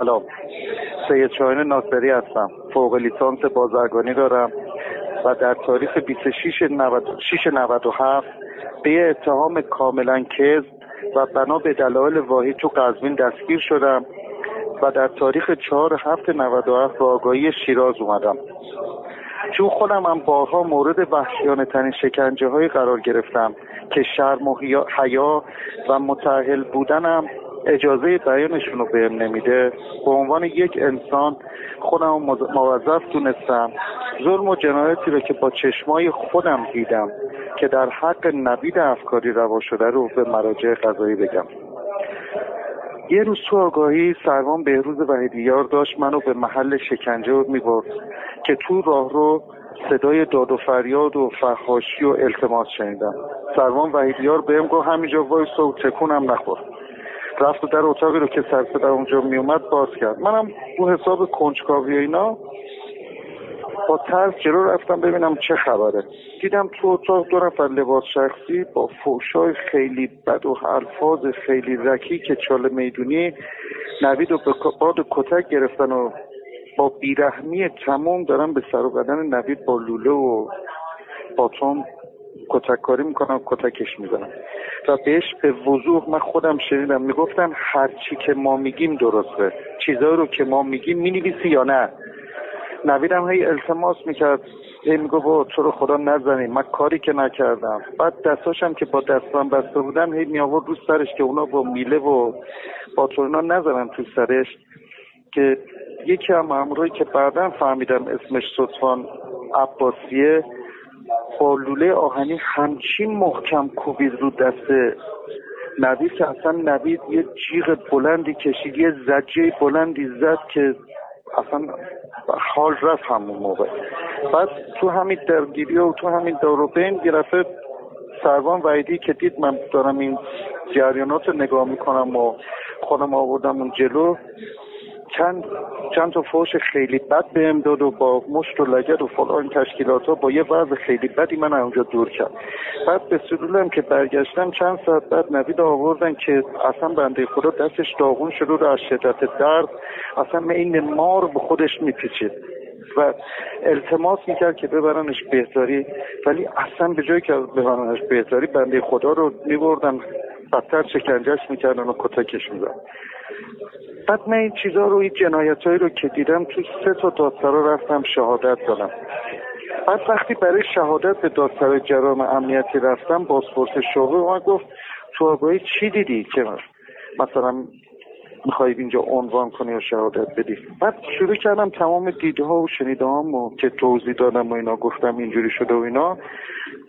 سلام سید شاهین ناصری هستم. فوق لیسانس بازرگانی دارم و در تاریخ 26 97 به اتهام کاملا کذب و بنا به دلایل واحد تو قزوین دستگیر شدم و در تاریخ 4 هفت 97 به آگاهی شیراز اومدم. چون خودم هم بارها مورد وحشیانه ترین شکنجه های قرار گرفتم که شرم و حیا و متعهل بودنم اجازه بیانشون رو بهم نمیده. به عنوان یک انسان خودم موظف دونستم ظلم و جنایتی رو که با چشمای خودم دیدم که در حق نوید افکاری روا شده رو به مراجع قضایی بگم. یه روز تو آگاهی سروان بهروز وحیدیار داشت منو به محل شکنجه می‌برد که تو راه رو صدای داد و فریاد و فخاشی و التماس شنیدم. سروان وحیدیار بهم گفت همینجا وایس و تکونم نخور. رفت در اتاقی رو که سر در اونجا میومد باز کرد. منم رو حساب کنجکاوی اینا با ترس جلو رفتم ببینم چه خبره. دیدم تو اتاق دو نفر لباس شخصی با فوشای خیلی بد و الفاظ خیلی رکی که چاله میدونی نوید و به باد کتک گرفتن و با بیرحمی تمام دارن به سر و بدن نوید با لوله و باتون کتک کاری می‌کنم کتکش می‌زنم. و بهش به وضوح من خودم شنیدم می‌گفتن هرچی که ما میگیم درسته. چیزایی رو که ما میگیم می‌نویسی یا نه؟ نویدم هی التماس می‌کرد هی میگو با تو رو خدا نزنی من کاری که نکردم. بعد دستاشم که با دستان بسته بودن هی می آورد رو سرش که اونا با میله و با تورنا نزنن تو سرش. که یکی هم امروی که بعدا فهمیدم اسمش صدفان عباسیه با لوله آهنی همچین محکم کوبید رو دست نوید که اصلا نوید یه جیغ بلندی کشید یه زجه بلندی زد که اصلا حال رفت همون موقع. بعد تو همین درگیری و تو همین داروبین گرفت سروان وعیدی که دید من دارم این جریانات رو نگاه می‌کنم و خودم آوردم اون جلو چند چند تا فوش خیلی بد بهم داد و با مشت و لگد و فلان تشکیلات ها با یه وضع خیلی بدی من اونجا دور کرد بعد به سرولم که برگشتم چند ساعت بعد نوید آوردن که اصلا بنده خدا دستش داغون شده رو از شدت درد اصلا این مار به خودش میپیچید و التماس می‌کرد که ببرنش بهتری ولی اصلا به جایی که ببرنش بهتری بنده خدا رو میبردن بدتر شکنجهش می‌کردن و کتکش میزن بعد من این چیزها رو این جنایت رو که دیدم تو سه تا دادسرا رفتم شهادت دادم. بعد وقتی برای شهادت به دادسر جرام امنیتی رفتم بازپرس شعبه من گفت تو آگاهی چی دیدی؟ که مثلا می‌خوای اینجا عنوان کنی و شهادت بدی؟ بعد شروع کردم تمام دیده ها و شنیده و که توضیح دادم و اینا گفتم اینجوری شده و اینا.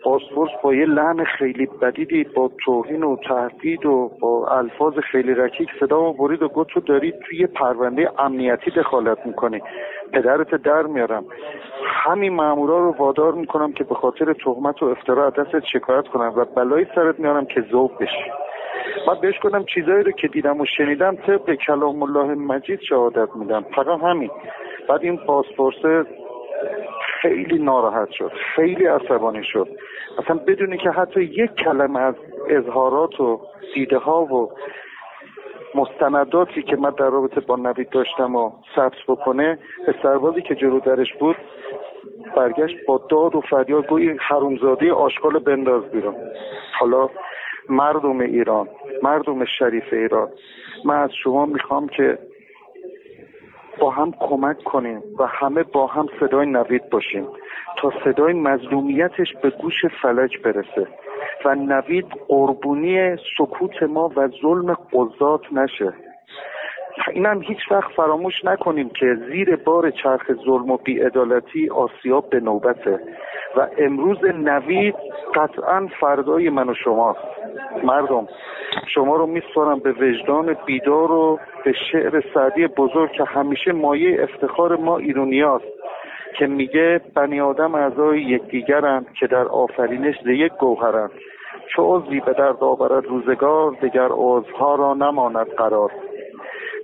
پاسپورت با یه لحن خیلی بدیدی با توهین و تهدید و با الفاظ خیلی رکیک صدا و برید و گفت تو داری توی پرونده امنیتی دخالت می‌کنی. پدرت در میارم. همین مامورا رو وادار می‌کنم که به خاطر تهمت و افترا دستت شکایت کنم و بلایی سرت میارم که ذوق بشی. من بهش کنم چیزایی رو که دیدم و شنیدم طبق کلام الله مجید شهادت میدم. فقط همین. بعد این پاسپورت خیلی ناراحت شد. خیلی عصبانی شد. اصلا بدونی که حتی یک کلمه از اظهارات و دیده ها و مستنداتی که من در رابطه با نوید داشتم و ثبت بکنه به سربازی که جلو درش بود برگشت با داد و فریاد گویی حرومزاده آشغال بنداز بیرون. حالا مردم ایران مردم شریف ایران. من از شما می‌خوام که با هم کمک کنیم و همه با هم صدای نوید باشیم تا صدای مظلومیتش به گوش فلک برسه و نوید قربونی سکوت ما و ظلم قضات نشه. اینم هیچ وقت فراموش نکنیم که زیر بار چرخ ظلم و بیعدالتی آسیاب به نوبته و امروز نوید قطعا فردای من و شماست. مردم شما رو میسپارم به وجدان بیدار و به شعر سعدی بزرگ که همیشه مایه افتخار ما ایرونیاست که میگه بنی آدم اعضای یکدیگرند که در آفرینش ز یک گوهرند. چه عضوی به درد آورد روزگار دیگر عضوها را نماند قرار.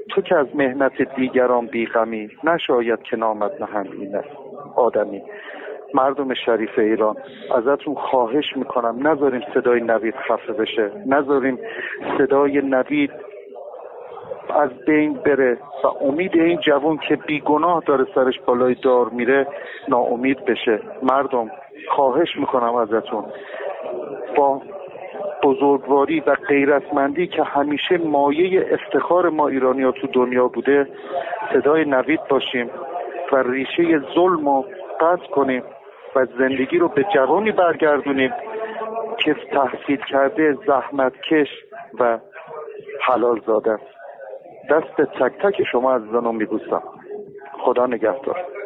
تو که از مهنت دیگران بیغمی نشاید که نامد نهند آدمی مردم شریف ایران. ازتون خواهش می‌کنم نذاریم صدای نوید خفه بشه. نذاریم صدای نوید از بین بره و امید این جوان که بیگناه داره سرش بالای دار میره ناامید بشه. مردم خواهش می‌کنم ازتون. با بزرگواری و غیرتمندی که همیشه مایه افتخار ما ایرانی تو دنیا بوده صدای نوید باشیم و ریشه ظلم رو قطع کنیم. و زندگی رو به جوانی برگردونیم که تحصیل کرده زحمتکش و حلال زاده دست تک تک شما عزیزان رو میبوسم. خدا نگهدار.